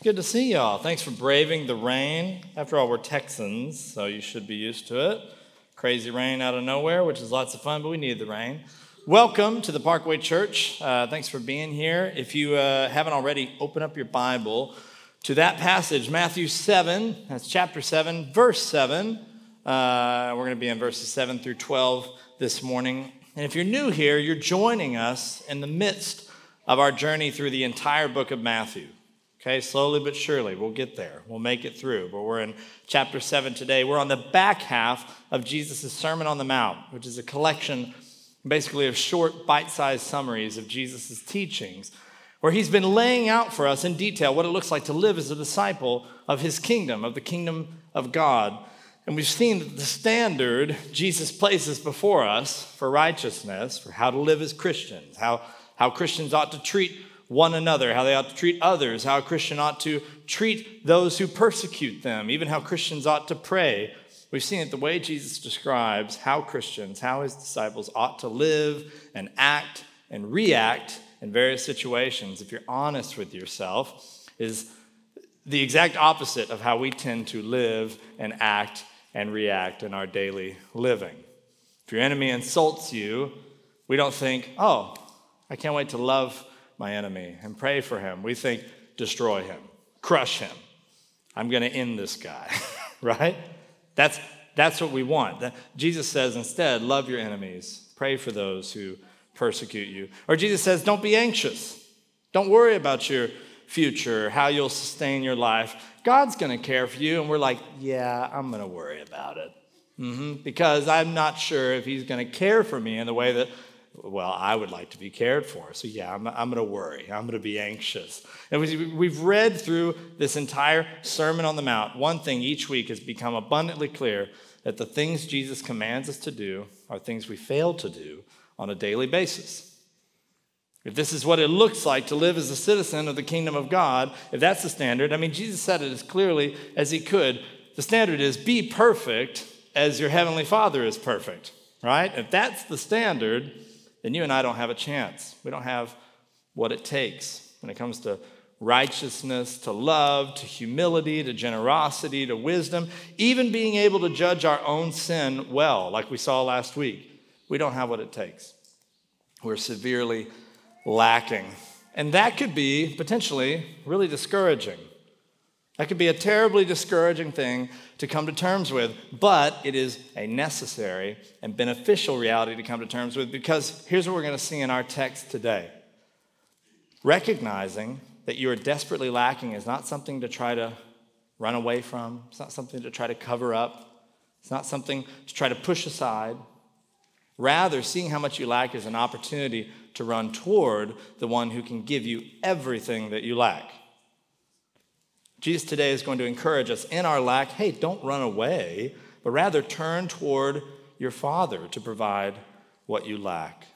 It's good to see y'all. Thanks for braving the rain. After all, we're Texans, so you should be used to it. Crazy rain out of nowhere, which is lots of fun, but we need the rain. Welcome to the Parkway Church. Uh, thanks for being here. If you uh, haven't already, open up your Bible to that passage, Matthew 7, that's chapter 7, verse 7. Uh, we're going to be in verses 7 through 12 this morning. And if you're new here, you're joining us in the midst of our journey through the entire book of Matthew. Okay, slowly but surely, we'll get there. We'll make it through. But we're in chapter 7 today. We're on the back half of Jesus' Sermon on the Mount, which is a collection basically of short, bite sized summaries of Jesus' teachings, where he's been laying out for us in detail what it looks like to live as a disciple of his kingdom, of the kingdom of God. And we've seen that the standard Jesus places before us for righteousness, for how to live as Christians, how, how Christians ought to treat one another, how they ought to treat others, how a Christian ought to treat those who persecute them, even how Christians ought to pray. We've seen it the way Jesus describes how Christians, how his disciples ought to live and act and react in various situations, if you're honest with yourself, is the exact opposite of how we tend to live and act and react in our daily living. If your enemy insults you, we don't think, oh, I can't wait to love my enemy and pray for him. We think, destroy him, crush him. I'm going to end this guy, right? That's, that's what we want. Jesus says instead, love your enemies, pray for those who persecute you. Or Jesus says, don't be anxious. Don't worry about your future, how you'll sustain your life. God's going to care for you. And we're like, yeah, I'm going to worry about it. Mm-hmm. Because I'm not sure if he's going to care for me in the way that well, I would like to be cared for. So, yeah, I'm, I'm going to worry. I'm going to be anxious. And we've read through this entire Sermon on the Mount. One thing each week has become abundantly clear that the things Jesus commands us to do are things we fail to do on a daily basis. If this is what it looks like to live as a citizen of the kingdom of God, if that's the standard, I mean, Jesus said it as clearly as he could. The standard is be perfect as your heavenly Father is perfect, right? If that's the standard, then you and I don't have a chance. We don't have what it takes when it comes to righteousness, to love, to humility, to generosity, to wisdom, even being able to judge our own sin well, like we saw last week. We don't have what it takes. We're severely lacking. And that could be potentially really discouraging. That could be a terribly discouraging thing to come to terms with, but it is a necessary and beneficial reality to come to terms with because here's what we're going to see in our text today. Recognizing that you are desperately lacking is not something to try to run away from, it's not something to try to cover up, it's not something to try to push aside. Rather, seeing how much you lack is an opportunity to run toward the one who can give you everything that you lack. Jesus today is going to encourage us in our lack hey, don't run away, but rather turn toward your Father to provide what you lack.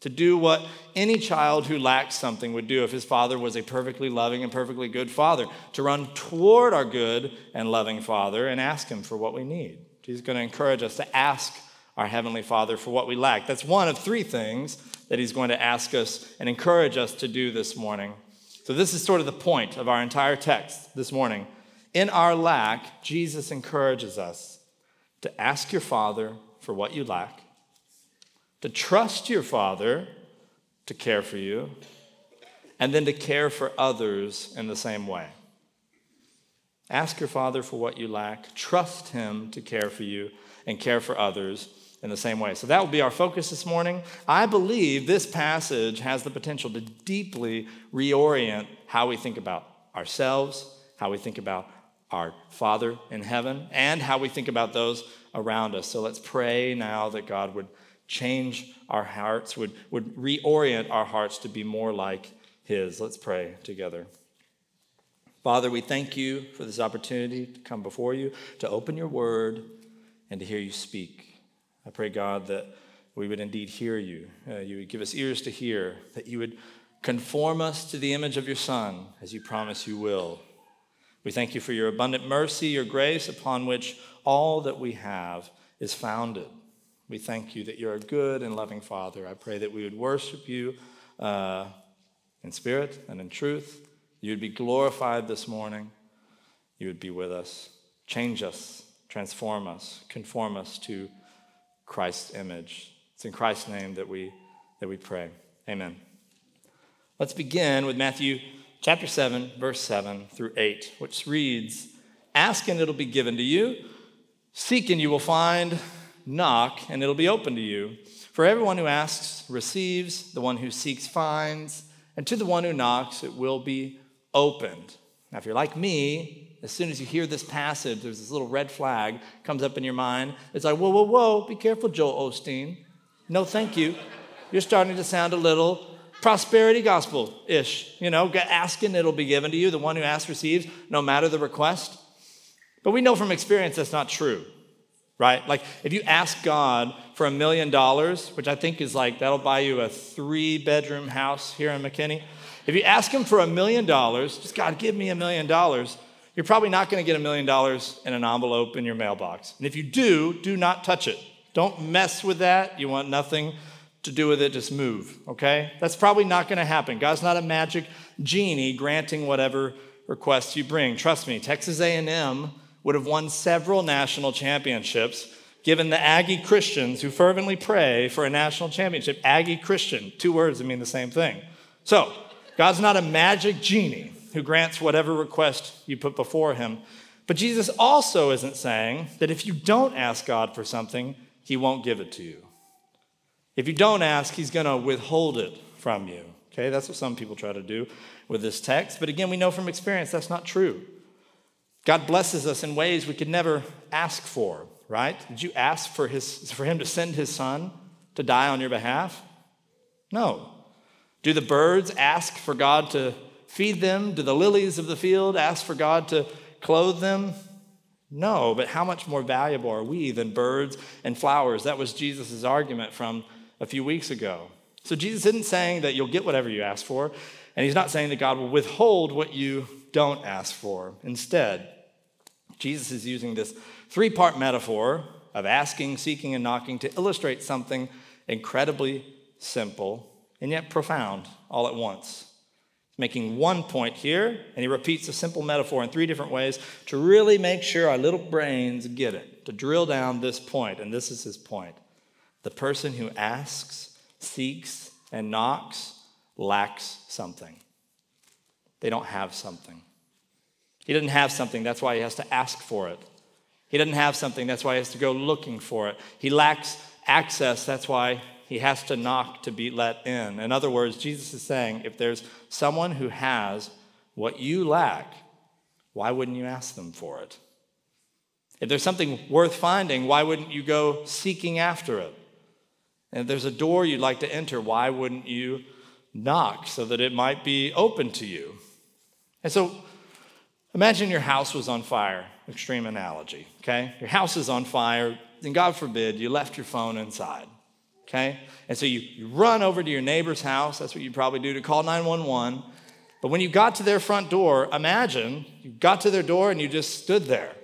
To do what any child who lacks something would do if his father was a perfectly loving and perfectly good father. To run toward our good and loving Father and ask Him for what we need. He's going to encourage us to ask our Heavenly Father for what we lack. That's one of three things that He's going to ask us and encourage us to do this morning. So, this is sort of the point of our entire text this morning. In our lack, Jesus encourages us to ask your Father for what you lack, to trust your Father to care for you, and then to care for others in the same way. Ask your Father for what you lack, trust Him to care for you, and care for others in the same way. So that will be our focus this morning. I believe this passage has the potential to deeply reorient how we think about ourselves, how we think about our Father in heaven, and how we think about those around us. So let's pray now that God would change our hearts, would, would reorient our hearts to be more like His. Let's pray together. Father, we thank you for this opportunity to come before you, to open your word, and to hear you speak. I pray, God, that we would indeed hear you. Uh, you would give us ears to hear, that you would conform us to the image of your Son, as you promise you will. We thank you for your abundant mercy, your grace, upon which all that we have is founded. We thank you that you're a good and loving Father. I pray that we would worship you uh, in spirit and in truth, You would be glorified this morning. You would be with us. Change us, transform us, conform us to Christ's image. It's in Christ's name that we, that we pray. Amen. Let's begin with Matthew chapter 7, verse 7 through 8, which reads Ask and it'll be given to you, seek and you will find, knock and it'll be open to you. For everyone who asks receives, the one who seeks finds, and to the one who knocks it will be opened. Now, if you're like me, as soon as you hear this passage, there's this little red flag comes up in your mind. It's like, whoa, whoa, whoa, be careful, Joel Osteen. No, thank you. You're starting to sound a little prosperity gospel ish. You know, asking, it'll be given to you. The one who asks receives, no matter the request. But we know from experience that's not true right? Like if you ask God for a million dollars, which I think is like that'll buy you a three bedroom house here in McKinney. If you ask him for a million dollars, just God, give me a million dollars, you're probably not going to get a million dollars in an envelope in your mailbox. And if you do, do not touch it. Don't mess with that. You want nothing to do with it, just move, okay? That's probably not going to happen. God's not a magic genie granting whatever request you bring. Trust me, Texas A&M would have won several national championships given the Aggie Christians who fervently pray for a national championship. Aggie Christian, two words that mean the same thing. So, God's not a magic genie who grants whatever request you put before him. But Jesus also isn't saying that if you don't ask God for something, he won't give it to you. If you don't ask, he's going to withhold it from you. Okay, that's what some people try to do with this text. But again, we know from experience that's not true. God blesses us in ways we could never ask for, right? Did you ask for, his, for him to send his son to die on your behalf? No. Do the birds ask for God to feed them? Do the lilies of the field ask for God to clothe them? No, but how much more valuable are we than birds and flowers? That was Jesus' argument from a few weeks ago. So Jesus isn't saying that you'll get whatever you ask for, and he's not saying that God will withhold what you don't ask for. Instead, Jesus is using this three part metaphor of asking, seeking, and knocking to illustrate something incredibly simple and yet profound all at once. He's making one point here, and he repeats a simple metaphor in three different ways to really make sure our little brains get it, to drill down this point, and this is his point. The person who asks, seeks, and knocks lacks something. They don't have something. He doesn't have something, that's why he has to ask for it. He doesn't have something, that's why he has to go looking for it. He lacks access, that's why he has to knock to be let in. In other words, Jesus is saying if there's someone who has what you lack, why wouldn't you ask them for it? If there's something worth finding, why wouldn't you go seeking after it? And if there's a door you'd like to enter, why wouldn't you knock so that it might be open to you? And so, Imagine your house was on fire, extreme analogy, okay? Your house is on fire, and God forbid you left your phone inside, okay? And so you, you run over to your neighbor's house, that's what you probably do to call 911. But when you got to their front door, imagine you got to their door and you just stood there.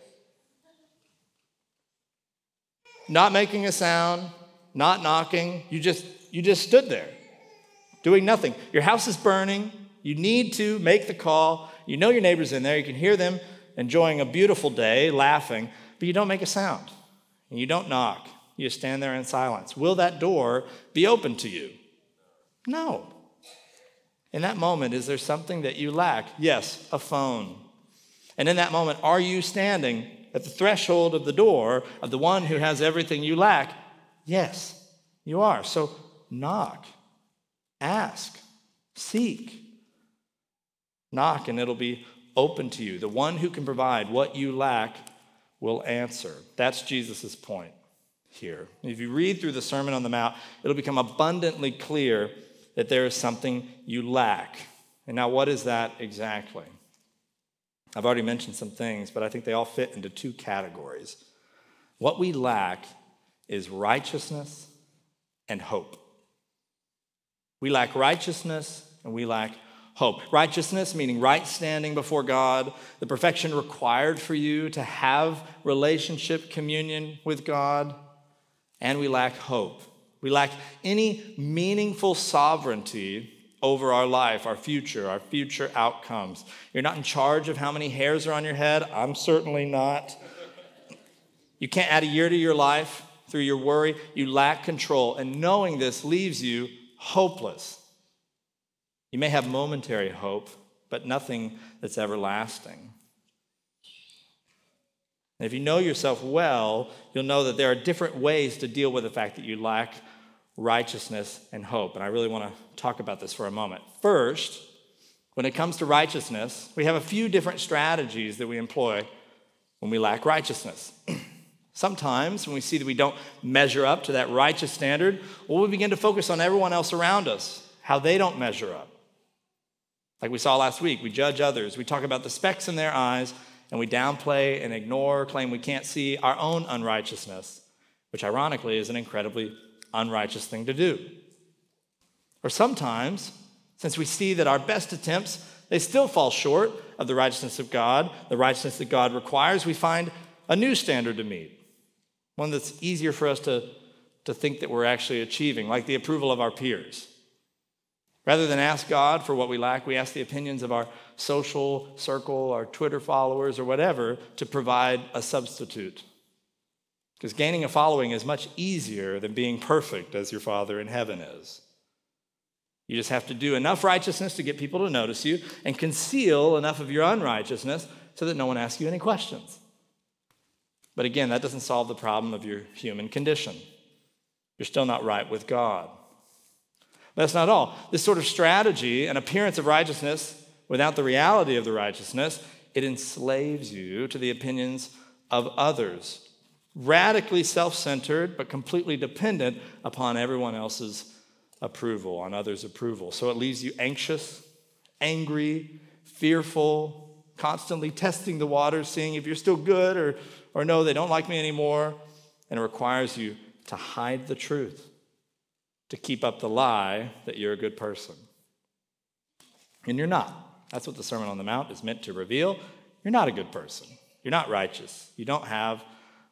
Not making a sound, not knocking, you just you just stood there doing nothing. Your house is burning, you need to make the call. You know your neighbor's in there. You can hear them enjoying a beautiful day, laughing, but you don't make a sound. And you don't knock. You stand there in silence. Will that door be open to you? No. In that moment, is there something that you lack? Yes, a phone. And in that moment, are you standing at the threshold of the door of the one who has everything you lack? Yes, you are. So knock, ask, seek. Knock and it'll be open to you. The one who can provide what you lack will answer. That's Jesus' point here. If you read through the Sermon on the Mount, it'll become abundantly clear that there is something you lack. And now, what is that exactly? I've already mentioned some things, but I think they all fit into two categories. What we lack is righteousness and hope. We lack righteousness and we lack hope. Righteousness, meaning right standing before God, the perfection required for you to have relationship, communion with God. And we lack hope. We lack any meaningful sovereignty over our life, our future, our future outcomes. You're not in charge of how many hairs are on your head. I'm certainly not. You can't add a year to your life through your worry. You lack control. And knowing this leaves you hopeless. You may have momentary hope, but nothing that's everlasting. And if you know yourself well, you'll know that there are different ways to deal with the fact that you lack righteousness and hope. And I really want to talk about this for a moment. First, when it comes to righteousness, we have a few different strategies that we employ when we lack righteousness. Sometimes, when we see that we don't measure up to that righteous standard, well, we begin to focus on everyone else around us, how they don't measure up. Like we saw last week, we judge others, we talk about the specks in their eyes, and we downplay and ignore, claim we can't see our own unrighteousness, which ironically is an incredibly unrighteous thing to do. Or sometimes, since we see that our best attempts, they still fall short of the righteousness of God, the righteousness that God requires, we find a new standard to meet, one that's easier for us to, to think that we're actually achieving, like the approval of our peers. Rather than ask God for what we lack, we ask the opinions of our social circle, our Twitter followers, or whatever to provide a substitute. Because gaining a following is much easier than being perfect as your Father in heaven is. You just have to do enough righteousness to get people to notice you and conceal enough of your unrighteousness so that no one asks you any questions. But again, that doesn't solve the problem of your human condition. You're still not right with God. That's not all. This sort of strategy, an appearance of righteousness without the reality of the righteousness, it enslaves you to the opinions of others radically self centered, but completely dependent upon everyone else's approval, on others' approval. So it leaves you anxious, angry, fearful, constantly testing the waters, seeing if you're still good or, or no, they don't like me anymore. And it requires you to hide the truth, to keep up the lie that you're a good person. And you're not. That's what the Sermon on the Mount is meant to reveal. You're not a good person. You're not righteous. You don't have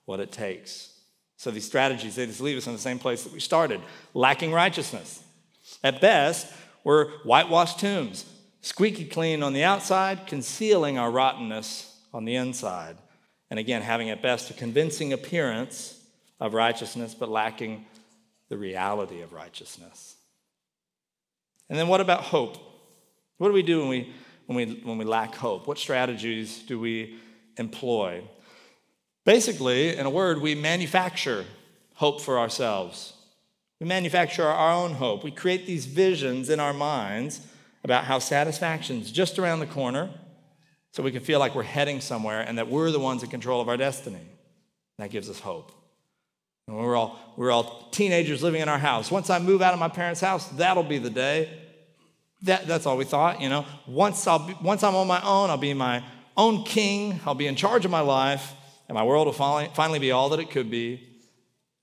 what it takes. So these strategies, they just leave us in the same place that we started, lacking righteousness. At best, we're whitewashed tombs, squeaky clean on the outside, concealing our rottenness on the inside. And again, having at best a convincing appearance of righteousness, but lacking the reality of righteousness. And then what about hope? What do we do when we, when we, when we lack hope? What strategies do we employ? Basically, in a word, we manufacture hope for ourselves. We manufacture our own hope. We create these visions in our minds about how satisfaction's just around the corner so we can feel like we're heading somewhere and that we're the ones in control of our destiny. That gives us hope. And we're all, we're all teenagers living in our house. Once I move out of my parents' house, that'll be the day. That, that's all we thought, you know. Once, I'll be, once I'm on my own, I'll be my own king. I'll be in charge of my life and my world will finally finally be all that it could be.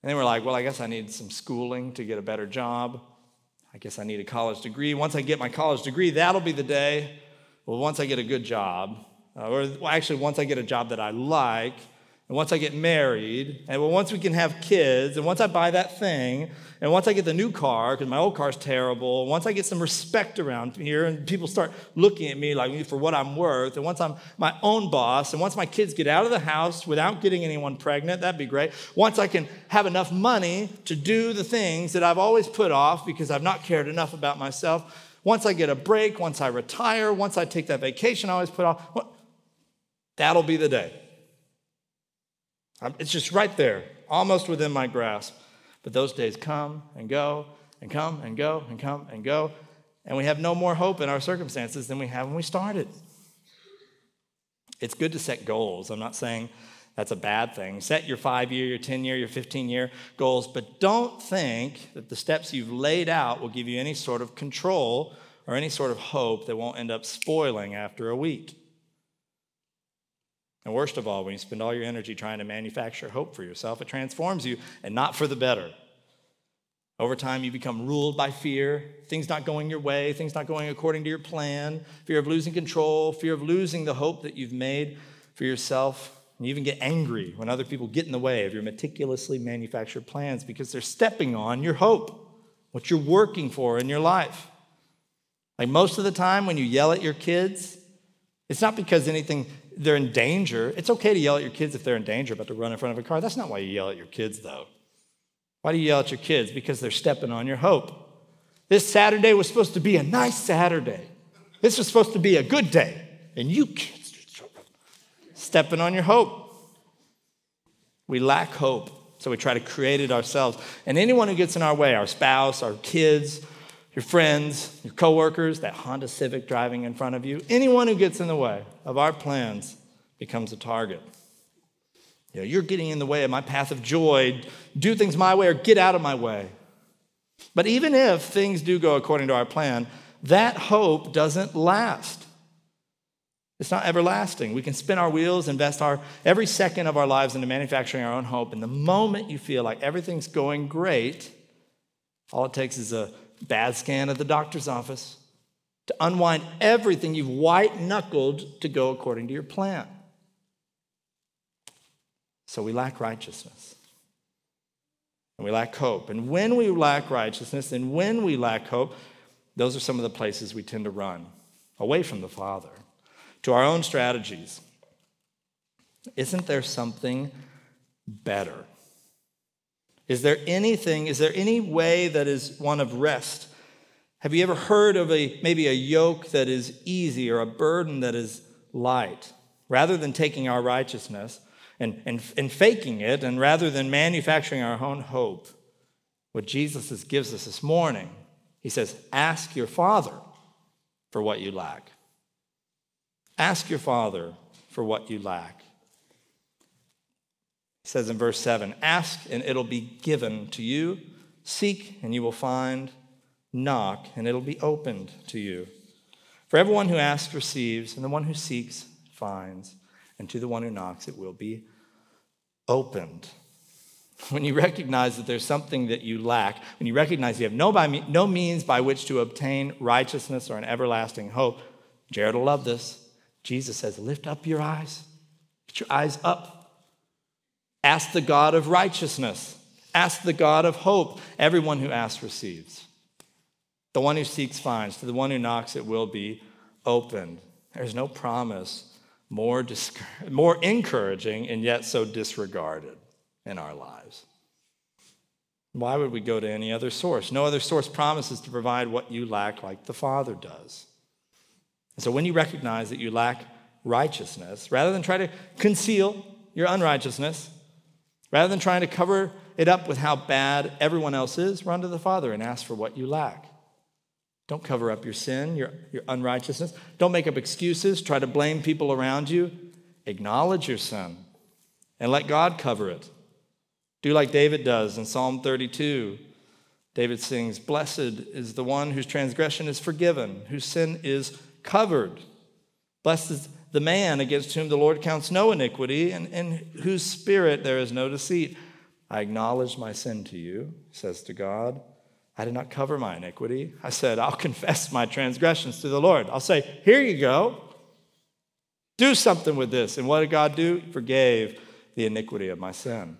And then we're like, well, I guess I need some schooling to get a better job. I guess I need a college degree. Once I get my college degree, that'll be the day. Well, once I get a good job, uh, or well, actually, once I get a job that I like, and once I get married, and once we can have kids, and once I buy that thing, and once I get the new car, because my old car's terrible, and once I get some respect around here, and people start looking at me like for what I'm worth, and once I'm my own boss, and once my kids get out of the house without getting anyone pregnant, that'd be great. Once I can have enough money to do the things that I've always put off because I've not cared enough about myself, once I get a break, once I retire, once I take that vacation I always put off, that'll be the day. It's just right there, almost within my grasp. But those days come and go and come and go and come and go. And we have no more hope in our circumstances than we have when we started. It's good to set goals. I'm not saying that's a bad thing. Set your five year, your 10 year, your 15 year goals, but don't think that the steps you've laid out will give you any sort of control or any sort of hope that won't end up spoiling after a week. And worst of all, when you spend all your energy trying to manufacture hope for yourself, it transforms you and not for the better. Over time, you become ruled by fear, things not going your way, things not going according to your plan, fear of losing control, fear of losing the hope that you've made for yourself. And you even get angry when other people get in the way of your meticulously manufactured plans because they're stepping on your hope, what you're working for in your life. Like most of the time when you yell at your kids, it's not because anything they're in danger. It's okay to yell at your kids if they're in danger, but to run in front of a car, that's not why you yell at your kids, though. Why do you yell at your kids? Because they're stepping on your hope. This Saturday was supposed to be a nice Saturday. This was supposed to be a good day. And you kids stepping on your hope. We lack hope, so we try to create it ourselves. And anyone who gets in our way, our spouse, our kids, your friends, your coworkers, that Honda Civic driving in front of you, anyone who gets in the way of our plans becomes a target. You know, you're getting in the way of my path of joy. Do things my way or get out of my way. But even if things do go according to our plan, that hope doesn't last. It's not everlasting. We can spin our wheels, invest our every second of our lives into manufacturing our own hope. And the moment you feel like everything's going great, all it takes is a bad scan at the doctor's office to unwind everything you've white knuckled to go according to your plan. So we lack righteousness. And we lack hope. And when we lack righteousness and when we lack hope, those are some of the places we tend to run away from the Father, to our own strategies. Isn't there something better? Is there anything, is there any way that is one of rest? Have you ever heard of a maybe a yoke that is easy or a burden that is light? Rather than taking our righteousness and, and, and faking it, and rather than manufacturing our own hope, what Jesus gives us this morning, he says, Ask your Father for what you lack. Ask your Father for what you lack. He says in verse 7 Ask and it'll be given to you. Seek and you will find. Knock and it'll be opened to you. For everyone who asks receives, and the one who seeks finds, and to the one who knocks it will be opened. When you recognize that there's something that you lack, when you recognize you have no, by, no means by which to obtain righteousness or an everlasting hope, Jared will love this. Jesus says, Lift up your eyes, get your eyes up Ask the God of righteousness. Ask the God of hope. Everyone who asks receives. The one who seeks finds. To the one who knocks, it will be opened. There's no promise more, disc- more encouraging and yet so disregarded in our lives. Why would we go to any other source? No other source promises to provide what you lack like the Father does. And so when you recognize that you lack righteousness, rather than try to conceal your unrighteousness, Rather than trying to cover it up with how bad everyone else is, run to the Father and ask for what you lack. Don't cover up your sin, your, your unrighteousness. Don't make up excuses, try to blame people around you. Acknowledge your sin and let God cover it. Do like David does in Psalm 32. David sings, Blessed is the one whose transgression is forgiven, whose sin is covered. Blessed is the man against whom the Lord counts no iniquity, and in whose spirit there is no deceit. I acknowledge my sin to you, says to God. I did not cover my iniquity. I said, I'll confess my transgressions to the Lord. I'll say, Here you go. Do something with this. And what did God do? He forgave the iniquity of my sin.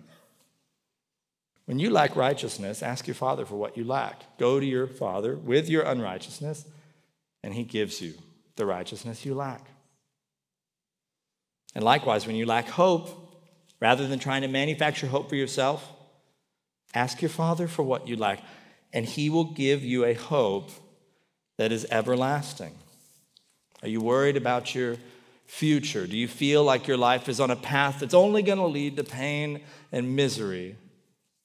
When you lack righteousness, ask your Father for what you lack. Go to your Father with your unrighteousness, and He gives you the righteousness you lack. And likewise, when you lack hope, rather than trying to manufacture hope for yourself, ask your Father for what you lack, and He will give you a hope that is everlasting. Are you worried about your future? Do you feel like your life is on a path that's only going to lead to pain and misery?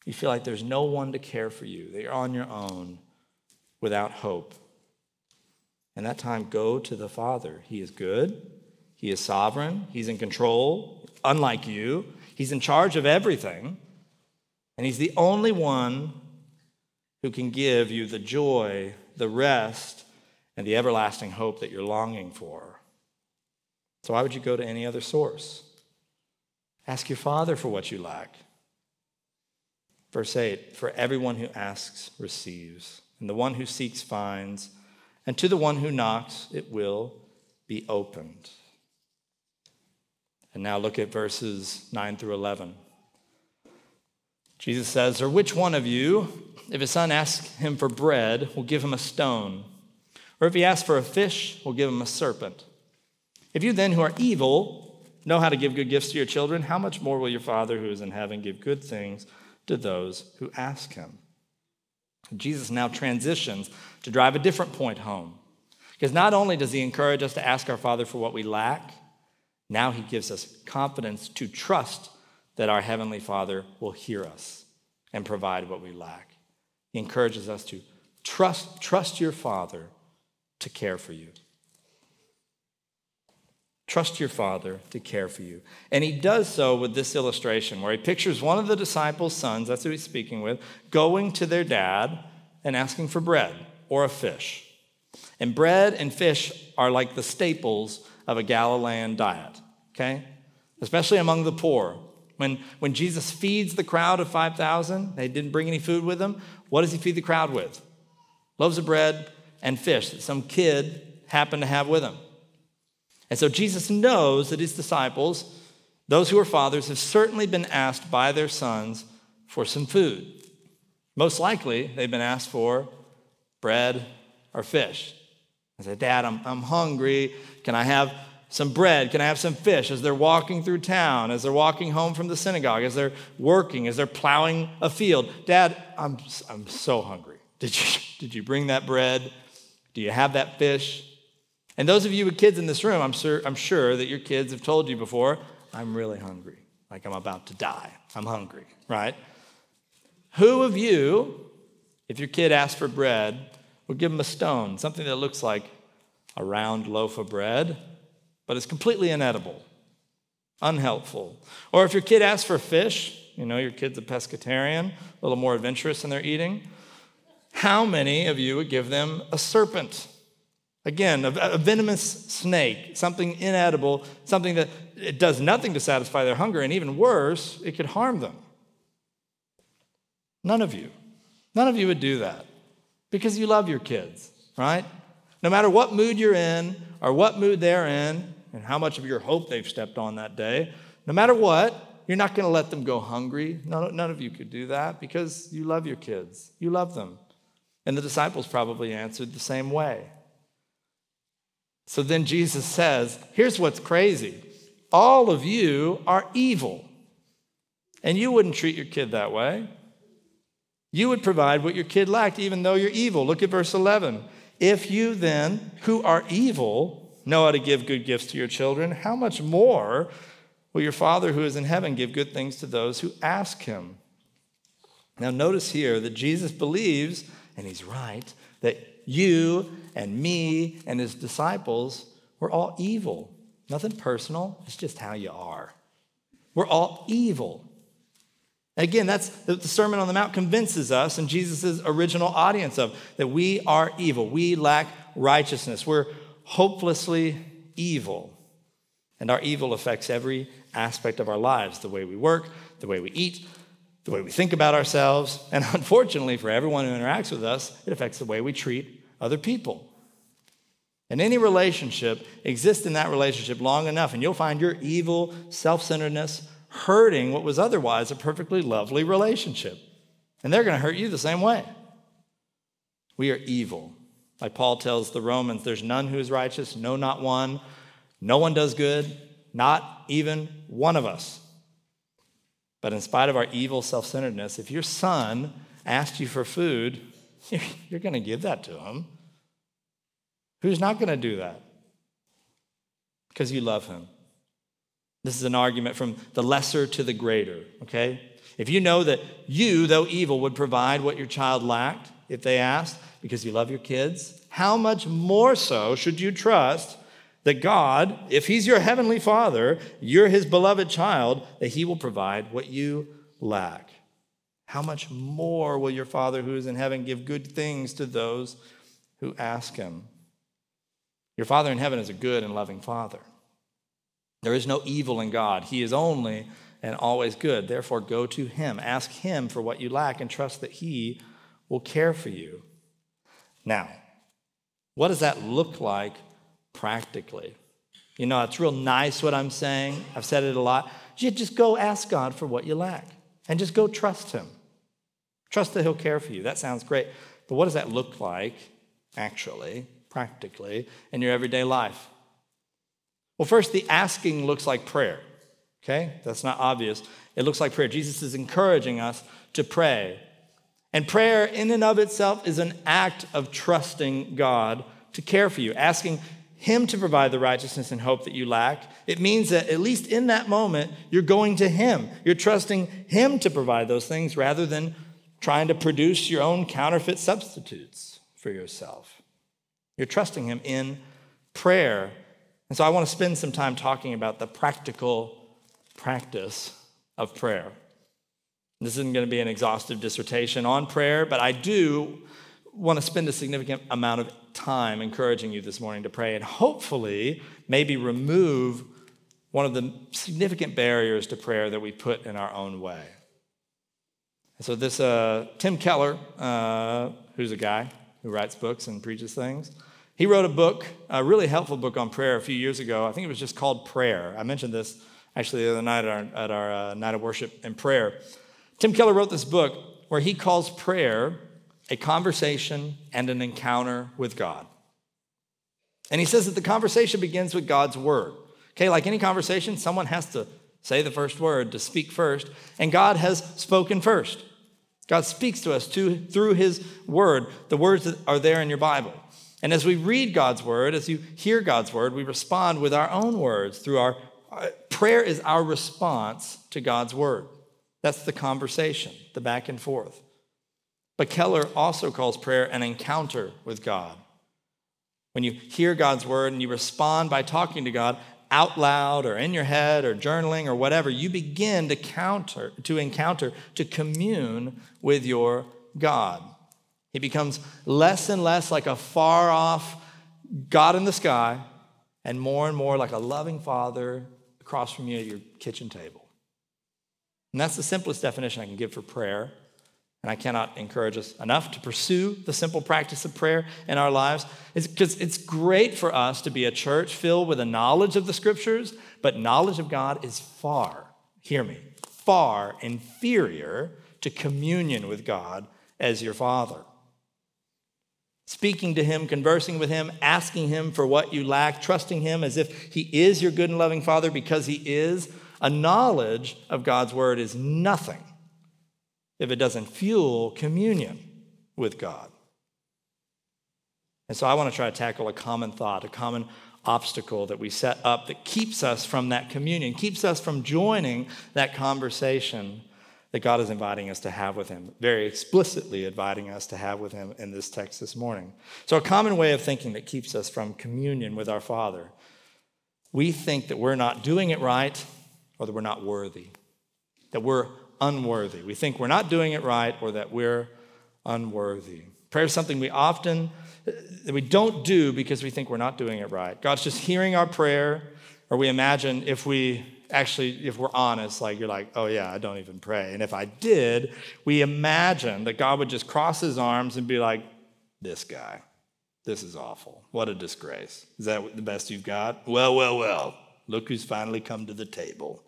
You feel like there's no one to care for you, that you're on your own without hope. And that time, go to the Father. He is good, he is sovereign, He's in control, unlike you. He's in charge of everything. And He's the only one who can give you the joy, the rest, and the everlasting hope that you're longing for. So, why would you go to any other source? Ask your Father for what you lack. Verse 8 For everyone who asks receives, and the one who seeks finds, and to the one who knocks it will be opened. And now look at verses 9 through 11. Jesus says, Or which one of you, if his son asks him for bread, will give him a stone? Or if he asks for a fish, we'll give him a serpent. If you then, who are evil, know how to give good gifts to your children, how much more will your Father who is in heaven give good things to those who ask him? Jesus now transitions to drive a different point home. Because not only does he encourage us to ask our Father for what we lack, now he gives us confidence to trust that our Heavenly Father will hear us and provide what we lack. He encourages us to trust, trust your Father to care for you. Trust your Father to care for you. And he does so with this illustration where he pictures one of the disciples' sons, that's who he's speaking with, going to their dad and asking for bread or a fish. And bread and fish are like the staples of a Galilean diet, okay? Especially among the poor. When, when Jesus feeds the crowd of 5,000, they didn't bring any food with them. What does he feed the crowd with? Loaves of bread and fish that some kid happened to have with him. And so Jesus knows that his disciples, those who are fathers, have certainly been asked by their sons for some food. Most likely, they've been asked for bread or fish. I said, Dad, I'm, I'm hungry. Can I have some bread? Can I have some fish? As they're walking through town, as they're walking home from the synagogue, as they're working, as they're plowing a field. Dad, I'm, I'm so hungry. Did you, did you bring that bread? Do you have that fish? And those of you with kids in this room, I'm sure, I'm sure that your kids have told you before, I'm really hungry. Like I'm about to die. I'm hungry, right? Who of you, if your kid asked for bread, would give him a stone, something that looks like a round loaf of bread, but it's completely inedible, unhelpful? Or if your kid asks for fish, you know, your kid's a pescatarian, a little more adventurous in their eating, how many of you would give them a serpent? Again, a, venomous snake, something inedible, something that it does nothing to satisfy their hunger, and even worse, it could harm them. None of you. None of you would do that because you love your kids, right? No matter what mood you're in or what mood they're in and how much of your hope they've stepped on that day, no matter what, you're not going to let them go hungry. None, none of you could do that because you love your kids. You love them. And the disciples probably answered the same way. So then Jesus says, Here's what's crazy all of you are evil. And you wouldn't treat your kid that way. You would provide what your kid lacked, even though you're evil. Look at verse 11. If you then, who are evil, know how to give good gifts to your children, how much more will your Father who is in heaven give good things to those who ask him? Now, notice here that Jesus believes, and he's right, that you and me and his disciples were all evil. Nothing personal, it's just how you are. We're all evil. Again, that's the Sermon on the Mount convinces us and Jesus' original audience of that we are evil. We lack righteousness. We're hopelessly evil. And our evil affects every aspect of our lives the way we work, the way we eat, the way we think about ourselves. And unfortunately, for everyone who interacts with us, it affects the way we treat other people. And any relationship exists in that relationship long enough, and you'll find your evil self centeredness hurting what was otherwise a perfectly lovely relationship. And they're going to hurt you the same way. We are evil. Like Paul tells the Romans, there's none who is righteous, no, not one. No one does good, not even one of us. But in spite of our evil self centeredness, if your son asked you for food, you're going to give that to him. Who's not going to do that? Because you love him. This is an argument from the lesser to the greater, okay? If you know that you, though evil, would provide what your child lacked if they asked because you love your kids, how much more so should you trust that God, if He's your heavenly Father, you're His beloved child, that He will provide what you lack? How much more will your Father who is in heaven give good things to those who ask Him? Your Father in heaven is a good and loving Father. There is no evil in God. He is only and always good. Therefore, go to Him. Ask Him for what you lack and trust that He will care for you. Now, what does that look like practically? You know, it's real nice what I'm saying. I've said it a lot. You just go ask God for what you lack and just go trust Him. Trust that He'll care for you. That sounds great. But what does that look like actually? practically in your everyday life? Well, first, the asking looks like prayer. Okay? That's not obvious. It looks like prayer. Jesus is encouraging us to pray. And prayer, in and of itself, is an act of trusting God to care for you, asking Him to provide the righteousness and hope that you lack. It means that, at least in that moment, you're going to Him. You're trusting Him to provide those things rather than trying to produce your own counterfeit substitutes for yourself. You're trusting Him in prayer. And so I want to spend some time talking about the practical practice of prayer. This isn't going to be an exhaustive dissertation on prayer, but I do want to spend a significant amount of time encouraging you this morning to pray and hopefully maybe remove one of the significant barriers to prayer that we put in our own way. So, this uh, Tim Keller, uh, who's a guy who writes books and preaches things, he wrote a book, a really helpful book on prayer a few years ago. I think it was just called Prayer. I mentioned this actually the other night at our, at our uh, night of worship and prayer. Tim Keller wrote this book where he calls prayer a conversation and an encounter with God. And he says that the conversation begins with God's word. Okay, like any conversation, someone has to say the first word, to speak first, and God has spoken first. God speaks to us to, through his word, the words that are there in your Bible. And as we read God's word, as you hear God's word, we respond with our own words through our uh, prayer is our response to God's word. That's the conversation, the back and forth. But Keller also calls prayer an encounter with God. When you hear God's word and you respond by talking to God out loud or in your head or journaling or whatever, you begin to counter, to encounter, to commune with your God. He becomes less and less like a far off God in the sky and more and more like a loving father across from you at your kitchen table. And that's the simplest definition I can give for prayer. And I cannot encourage us enough to pursue the simple practice of prayer in our lives. It's Because it's, great for us to be a church filled with a knowledge of the scriptures, but knowledge of God is far, hear me, far inferior to communion with God as your Father speaking to Him, conversing with Him, asking Him for what you lack, trusting Him as if He is your good and loving Father because He is, a knowledge of God's Word is nothing if it doesn't fuel communion with God. And so I want to try to tackle a common thought, a common obstacle that we set up that keeps us from that communion, keeps us from joining that conversation that God is inviting us to have with Him, very explicitly inviting us to have with Him in this text this morning. So, a common way of thinking that keeps us from communion with our Father, we think that we're not doing it right or that we're not worthy, that we're unworthy. We think we're not doing it right or that we're unworthy. Prayer is something we often that we don't do because we think we're not doing it right. God's just hearing our prayer, or we imagine if we actually, if we're honest, like you're like, oh yeah, I don't even pray. And if I did, we imagine that God would just cross his arms and be like, this guy, this is awful. What a disgrace. Is that the best you've got? Well, well, well. Look who's finally come to the table.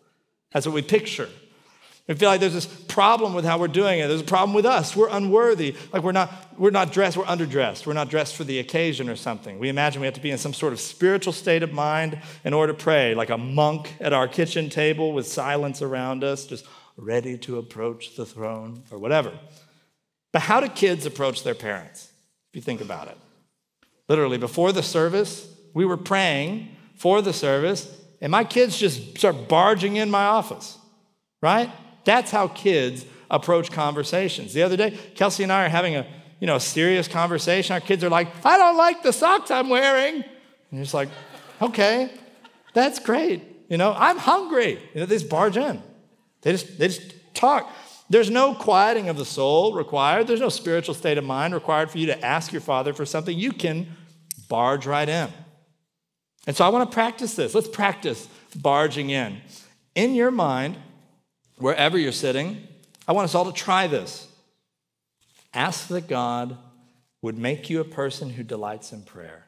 That's what we picture. We feel like there's this problem with how we're doing it. There's a problem with us. We're unworthy. Like we're not, we're not dressed, we're underdressed. We're not dressed for the occasion or something. We imagine we have to be in some sort of spiritual state of mind in order to pray, like a monk at our kitchen table with silence around us, just ready to approach the throne or whatever. But how do kids approach their parents? If you think about it. Literally, before the service, we were praying for the service, and my kids just start barging in my office, right? That's how kids approach conversations. The other day, Kelsey and I are having a you know a serious conversation. Our kids are like, "I don't like the socks I'm wearing," and it's like, "Okay, that's great. You know, I'm hungry." You know, they just barge in. They just they just talk. There's no quieting of the soul required. There's no spiritual state of mind required for you to ask your father for something. You can barge right in. And so I want to practice this. Let's practice barging in. In your mind, wherever you're sitting, I want us all to try this. Ask that God would make you a person who delights in prayer.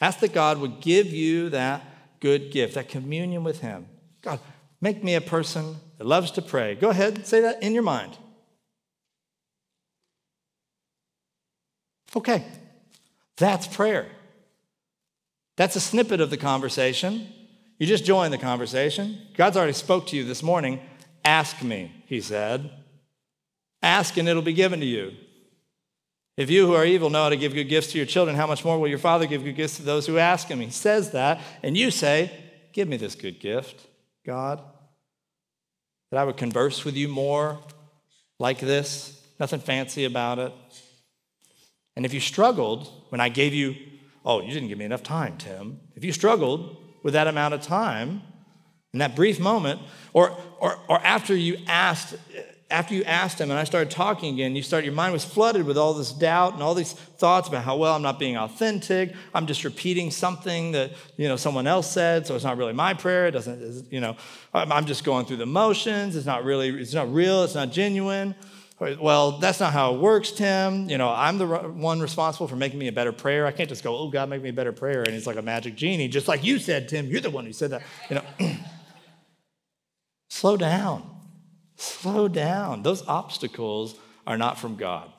Ask that God would give you that good gift, that communion with Him. God, make me a person that loves to pray. Go ahead, and say that in your mind. Okay, that's prayer. That's a snippet of the conversation. You just joined the conversation. God's already spoke to you this morning. Ask me, he said. Ask and it'll be given to you. If you who are evil know how to give good gifts to your children, how much more will your Father give good gifts to those who ask him? He says that, and you say, Give me this good gift, God, that I would converse with you more like this, nothing fancy about it. And if you struggled when I gave you, oh, you didn't give me enough time, Tim. If you struggled with that amount of time, in that brief moment, or, or, or after you asked, after you asked him and I started talking again, you start your mind was flooded with all this doubt and all these thoughts about how well I'm not being authentic. I'm just repeating something that you know someone else said, so it's not really my prayer. It doesn't, you know, I'm just going through the motions. It's not really, it's not real. It's not genuine. Well, that's not how it works, Tim. You know, I'm the one responsible for making me a better prayer. I can't just go, oh, God, make me a better prayer. And it's like a magic genie, just like you said, Tim. You're the one who said that. You know, slow down. Slow down. Those obstacles are not from God.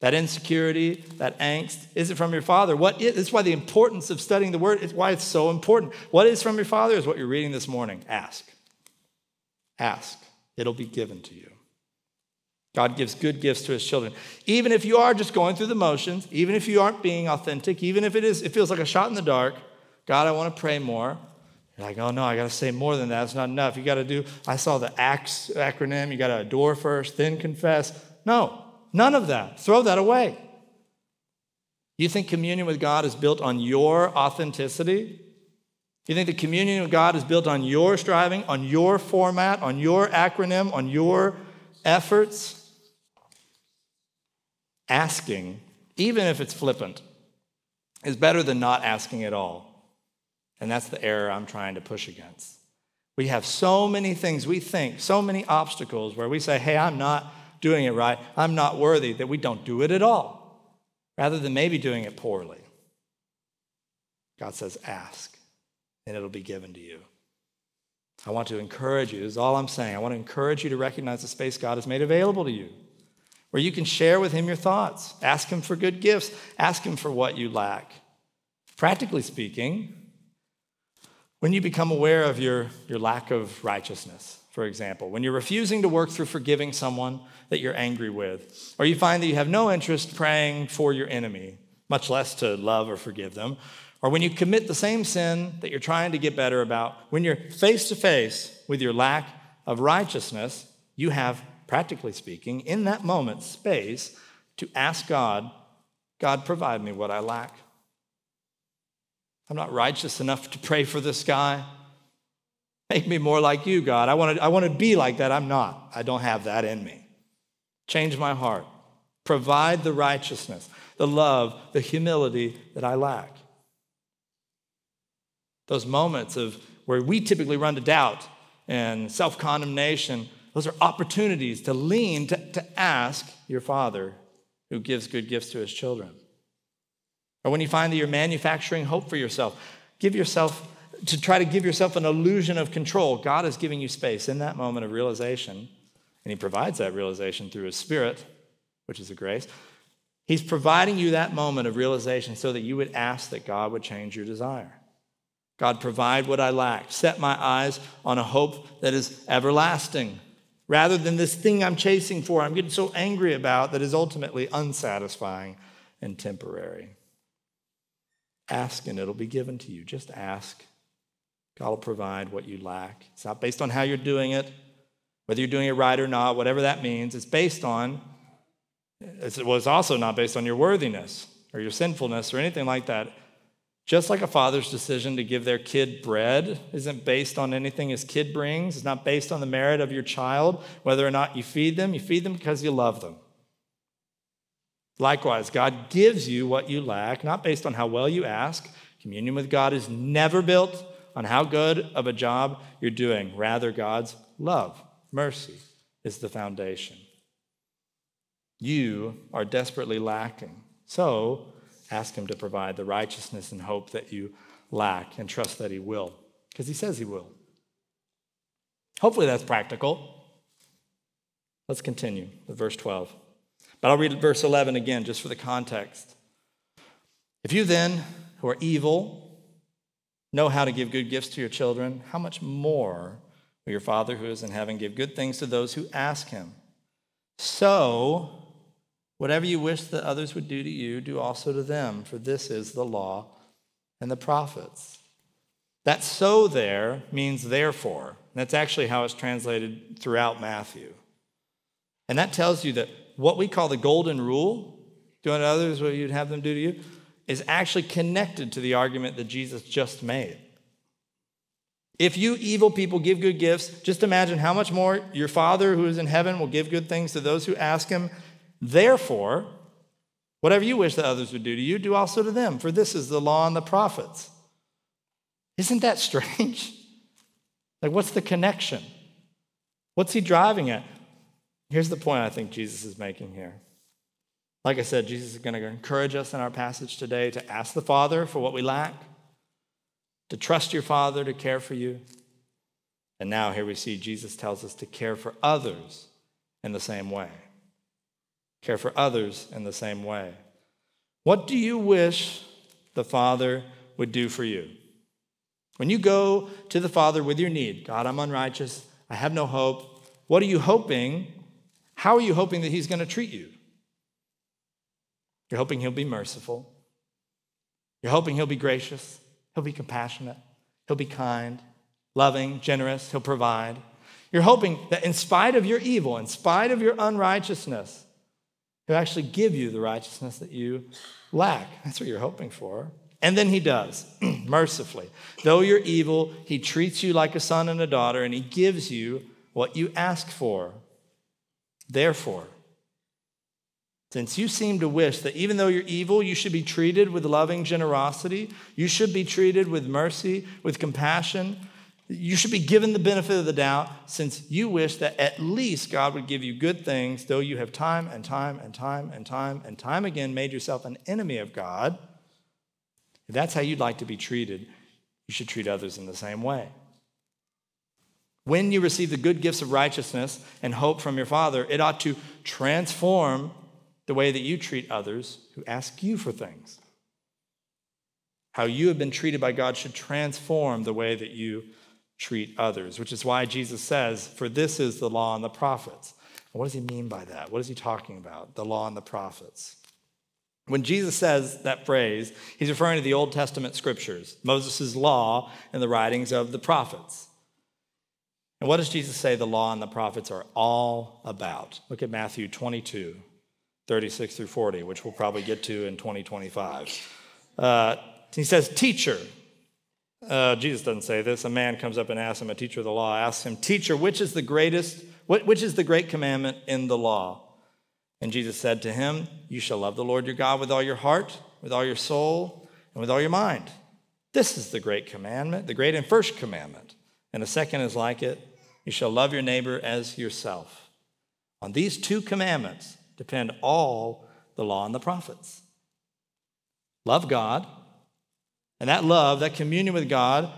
That insecurity, that angst, is it from your father? What is, this is why the importance of studying the word, it's why it's so important. What is from your father is what you're reading this morning. Ask. Ask. It'll be given to you. God gives good gifts to his children. Even if you are just going through the motions, even if you aren't being authentic, even if it is, it feels like a shot in the dark, God, I want to pray more. You're like, oh no, I got to say more than that. It's not enough. You got to do, I saw the ACTS acronym. You got to adore first, then confess. No, none of that. Throw that away. You think communion with God is built on your authenticity? You think the communion with God is built on your striving, on your format, on your acronym, on your efforts? Asking, even if it's flippant, is better than not asking at all. And that's the error I'm trying to push against. We have so many things we think, so many obstacles where we say, hey, I'm not doing it right, I'm not worthy, that we don't do it at all, rather than maybe doing it poorly. God says, ask, and it'll be given to you. I want to encourage you, this is all I'm saying. I want to encourage you to recognize the space God has made available to you, where you can share with Him your thoughts, ask Him for good gifts, ask Him for what you lack. Practically speaking, when you become aware of your, your lack of righteousness, for example, when you're refusing to work through forgiving someone that you're angry with, or you find that you have no interest praying for your enemy, much less to love or forgive them, or when you commit the same sin that you're trying to get better about, when you're face to face with your lack of righteousness, you have, practically speaking, in that moment, space to ask God, God, provide me what I lack. I'm not righteous enough to pray for this guy. Make me more like you, God. I want to, I want to be like that. I'm not. I don't have that in me. Change my heart. Provide the righteousness, the love, the humility that I lack. Those moments of where we typically run to doubt and self condemnation, those are opportunities to lean, to, to ask your Father who gives good gifts to his children. Or when you find that you're manufacturing hope for yourself, give yourself, to try to give yourself an illusion of control. God is giving you space in that moment of realization, and He provides that realization through His Spirit, which is a grace. He's providing you that moment of realization so that you would ask that God would change your desire. God, provide what I lack. Set my eyes on a hope that is everlasting, rather than this thing I'm chasing for, I'm getting so angry about that is ultimately unsatisfying and temporary. Ask and it'll be given to you. Just ask. God will provide what you lack. It's not based on how you're doing it, whether you're doing it right or not, whatever that means. It's based on, well, it's also not based on your worthiness or your sinfulness or anything like that. Just like a father's decision to give their kid bread isn't based on anything his kid brings, it's not based on the merit of your child, whether or not you feed them, you feed them because you love them. Likewise, God gives you what you lack, not based on how well you ask. Communion with God is never built on how good of a job you're doing. Rather, God's love, mercy is the foundation. You are desperately lacking. So, ask Him to provide the righteousness and hope that you lack and trust that He will, because He says He will. Hopefully, that's practical. Let's continue with verse 12. But I'll read verse 11 again just for the context. If you then, who are evil, know how to give good gifts to your children, how much more will your Father who is in heaven give good things to those who ask him? So, whatever you wish that others would do to you, do also to them, for this is the law and the prophets. That so there means therefore. That's actually how it's translated throughout Matthew. And that tells you that what we call the golden rule, doing to others what you'd have them do to you, is actually connected to the argument that Jesus just made. If you evil people give good gifts, just imagine how much more your Father who is in heaven will give good things to those who ask him. Therefore, whatever you wish that others would do to you, do also to them, for this is the law and the prophets. Isn't that strange? Like, what's the connection? What's he driving at? Here's the point I think Jesus is making here. Like I said, Jesus is going to encourage us in our passage today to ask the Father for what we lack, to trust your Father to care for you. And now here we see Jesus tells us to care for others in the same way. Care for others in the same way. What do you wish the Father would do for you? When you go to the Father with your need, God, I'm unrighteous, I have no hope, what are you hoping? How are you hoping that He's going to treat you? You're hoping He'll be merciful. You're hoping He'll be gracious. He'll be compassionate. He'll be kind, loving, generous. He'll provide. You're hoping that in spite of your evil, in spite of your unrighteousness, He'll actually give you the righteousness that you lack. That's what you're hoping for. And then he does, mercifully. Though you're evil, he treats you like a son and a daughter, and he gives you what you ask for. Therefore, since you seem to wish that even though you're evil, you should be treated with loving generosity, you should be treated with mercy, with compassion, you should be given the benefit of the doubt, since you wish that at least God would give you good things, though you have time and time and time and time and time again made yourself an enemy of God if that's how you'd like to be treated, you should treat others in the same way. When you receive the good gifts of righteousness and hope from your Father, it ought to transform the way that you treat others who ask you for things. How you have been treated by God should transform the way that you treat others, which is why Jesus says, For this is the law and the prophets. And what does he mean by that? What is he talking about? The law and the prophets. When Jesus says that phrase, he's referring to the Old Testament scriptures, Moses' law and the writings of the prophets. And what does Jesus say the law and the prophets are all about? Look at Matthew 22, 36 through 40, which we'll probably get to in 2025. Uh, he says, Teacher, uh, Jesus doesn't say this. A man comes up and asks him, a teacher of the law asks him, Teacher, which is the greatest, which is the great commandment in the law? And Jesus said to him, You shall love the Lord your God with all your heart, with all your soul, and with all your mind. This is the great commandment, the great and first commandment. And the second is like it you shall love your neighbor as yourself. On these two commandments depend all the law and the prophets. Love God, and that love, that communion with God,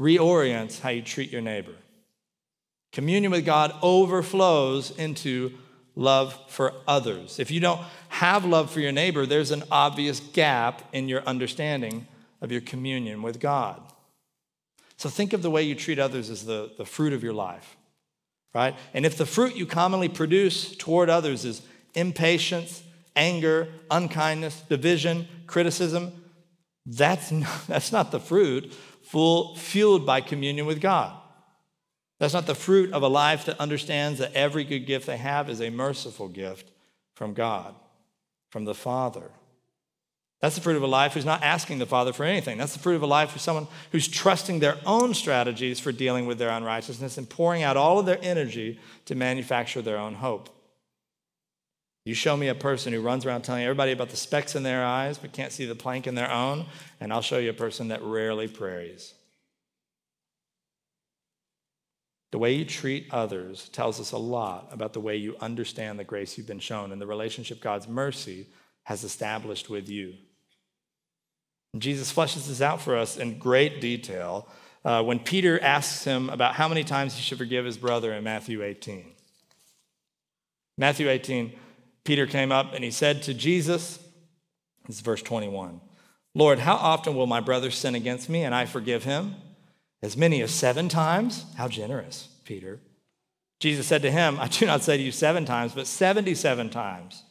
reorients how you treat your neighbor. Communion with God overflows into love for others. If you don't have love for your neighbor, there's an obvious gap in your understanding of your communion with God. So think of the way you treat others as the, the fruit of your life, right? And if the fruit you commonly produce toward others is impatience, anger, unkindness, division, criticism, that's not, that's not the fruit full, fueled by communion with God. That's not the fruit of a life that understands that every good gift they have is a merciful gift from God, from the Father. That's the fruit of a life who's not asking the Father for anything. That's the fruit of a life for someone who's trusting their own strategies for dealing with their unrighteousness and pouring out all of their energy to manufacture their own hope. You show me a person who runs around telling everybody about the specks in their eyes but can't see the plank in their own, and I'll show you a person that rarely prays. The way you treat others tells us a lot about the way you understand the grace you've been shown and the relationship God's mercy has established with you. And Jesus fleshes this out for us in great detail uh, when Peter asks him about how many times he should forgive his brother in Matthew 18. Matthew 18, Peter came up and he said to Jesus, this is verse 21, Lord, how often will my brother sin against me and I forgive him? As many as seven times? How generous, Peter. Jesus said to him, I do not say to you seven times, but 77 times.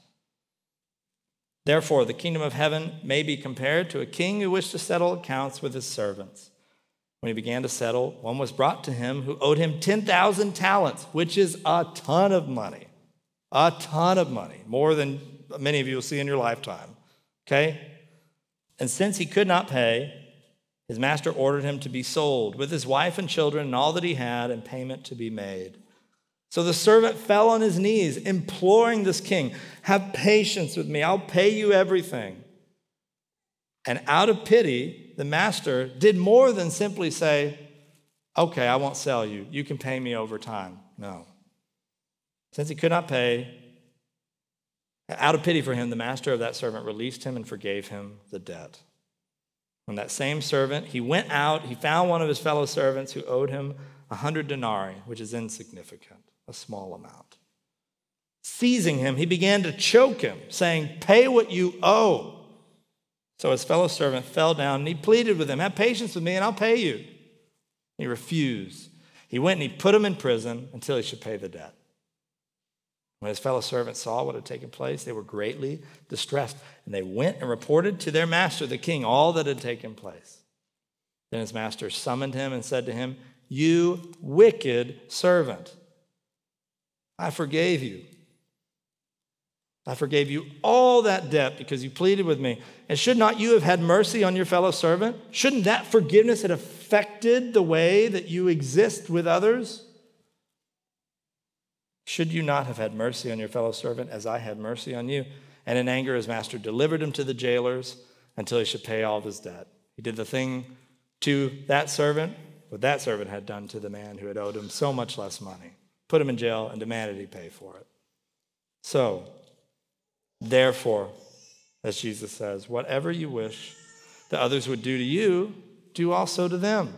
Therefore, the kingdom of heaven may be compared to a king who wished to settle accounts with his servants. When he began to settle, one was brought to him who owed him 10,000 talents, which is a ton of money. A ton of money, more than many of you will see in your lifetime. Okay? And since he could not pay, his master ordered him to be sold with his wife and children and all that he had, and payment to be made. So the servant fell on his knees, imploring this king, Have patience with me, I'll pay you everything. And out of pity, the master did more than simply say, Okay, I won't sell you. You can pay me over time. No. Since he could not pay, out of pity for him, the master of that servant released him and forgave him the debt. When that same servant, he went out, he found one of his fellow servants who owed him a hundred denarii, which is insignificant a small amount. Seizing him, he began to choke him, saying, Pay what you owe. So his fellow servant fell down and he pleaded with him, Have patience with me and I'll pay you. He refused. He went and he put him in prison until he should pay the debt. When his fellow servants saw what had taken place, they were greatly distressed, and they went and reported to their master, the king, all that had taken place. Then his master summoned him and said to him, You wicked servant. I forgave you. I forgave you all that debt because you pleaded with me. And should not you have had mercy on your fellow servant? Shouldn't that forgiveness have affected the way that you exist with others? Should you not have had mercy on your fellow servant as I had mercy on you? And in anger, his master delivered him to the jailers until he should pay all of his debt. He did the thing to that servant what that servant had done to the man who had owed him so much less money put him in jail, and demanded he pay for it. So, therefore, as Jesus says, whatever you wish that others would do to you, do also to them.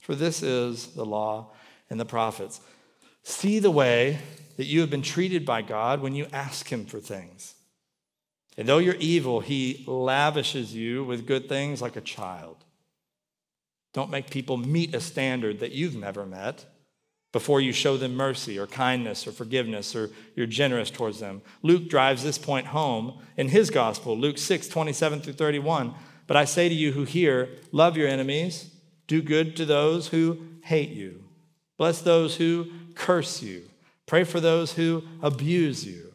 For this is the law and the prophets. See the way that you have been treated by God when you ask Him for things. And though you're evil, He lavishes you with good things like a child. Don't make people meet a standard that you've never met before you show them mercy or kindness or forgiveness or you're generous towards them. Luke drives this point home in his gospel, Luke 6, 27 through 31. But I say to you who hear, love your enemies, do good to those who hate you, bless those who curse you, pray for those who abuse you.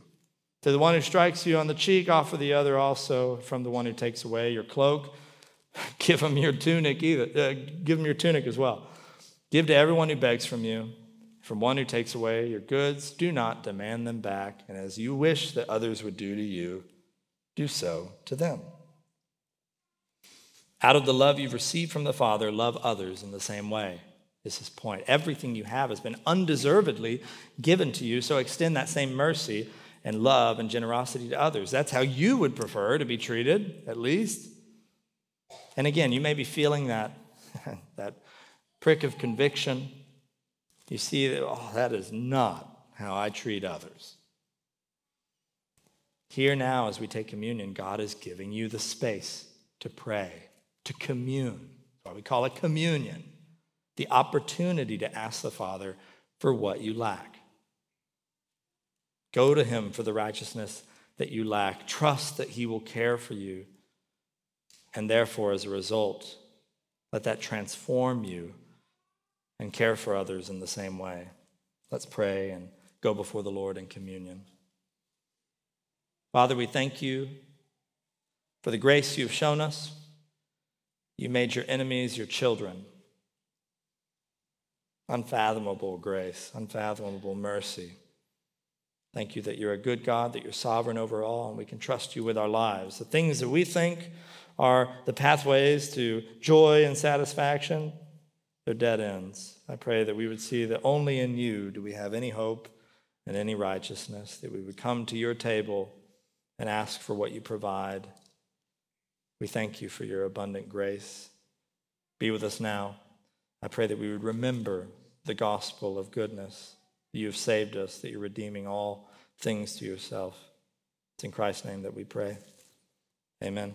To the one who strikes you on the cheek, offer the other also. From the one who takes away your cloak, give him your tunic either. Uh, give him your tunic as well. Give to everyone who begs from you. From one who takes away your goods, do not demand them back, and as you wish that others would do to you, do so to them. Out of the love you've received from the Father, love others in the same way. This is his point. Everything you have has been undeservedly given to you, so extend that same mercy and love and generosity to others. That's how you would prefer to be treated, at least. And again, you may be feeling that, that prick of conviction you see that, oh, that is not how I treat others. Here now, as we take communion, God is giving you the space to pray, to commune. That's why we call it communion. The opportunity to ask the Father for what you lack. Go to Him for the righteousness that you lack. Trust that He will care for you. And therefore, as a result, let that transform you and care for others in the same way. Let's pray and go before the Lord in communion. Father, we thank you for the grace you've shown us. You made your enemies your children. Unfathomable grace, unfathomable mercy. Thank you that you're a good God, that you're sovereign over all, and we can trust you with our lives. The things that we think are the pathways to joy and satisfaction, they're dead ends. I pray that we would see that only in you do we have any hope and any righteousness, that we would come to your table and ask for what you provide. We thank you for your abundant grace. Be with us now. I pray that we would remember the gospel of goodness, that you have saved us, that you're redeeming all things to yourself. It's in Christ's name that we pray. Amen.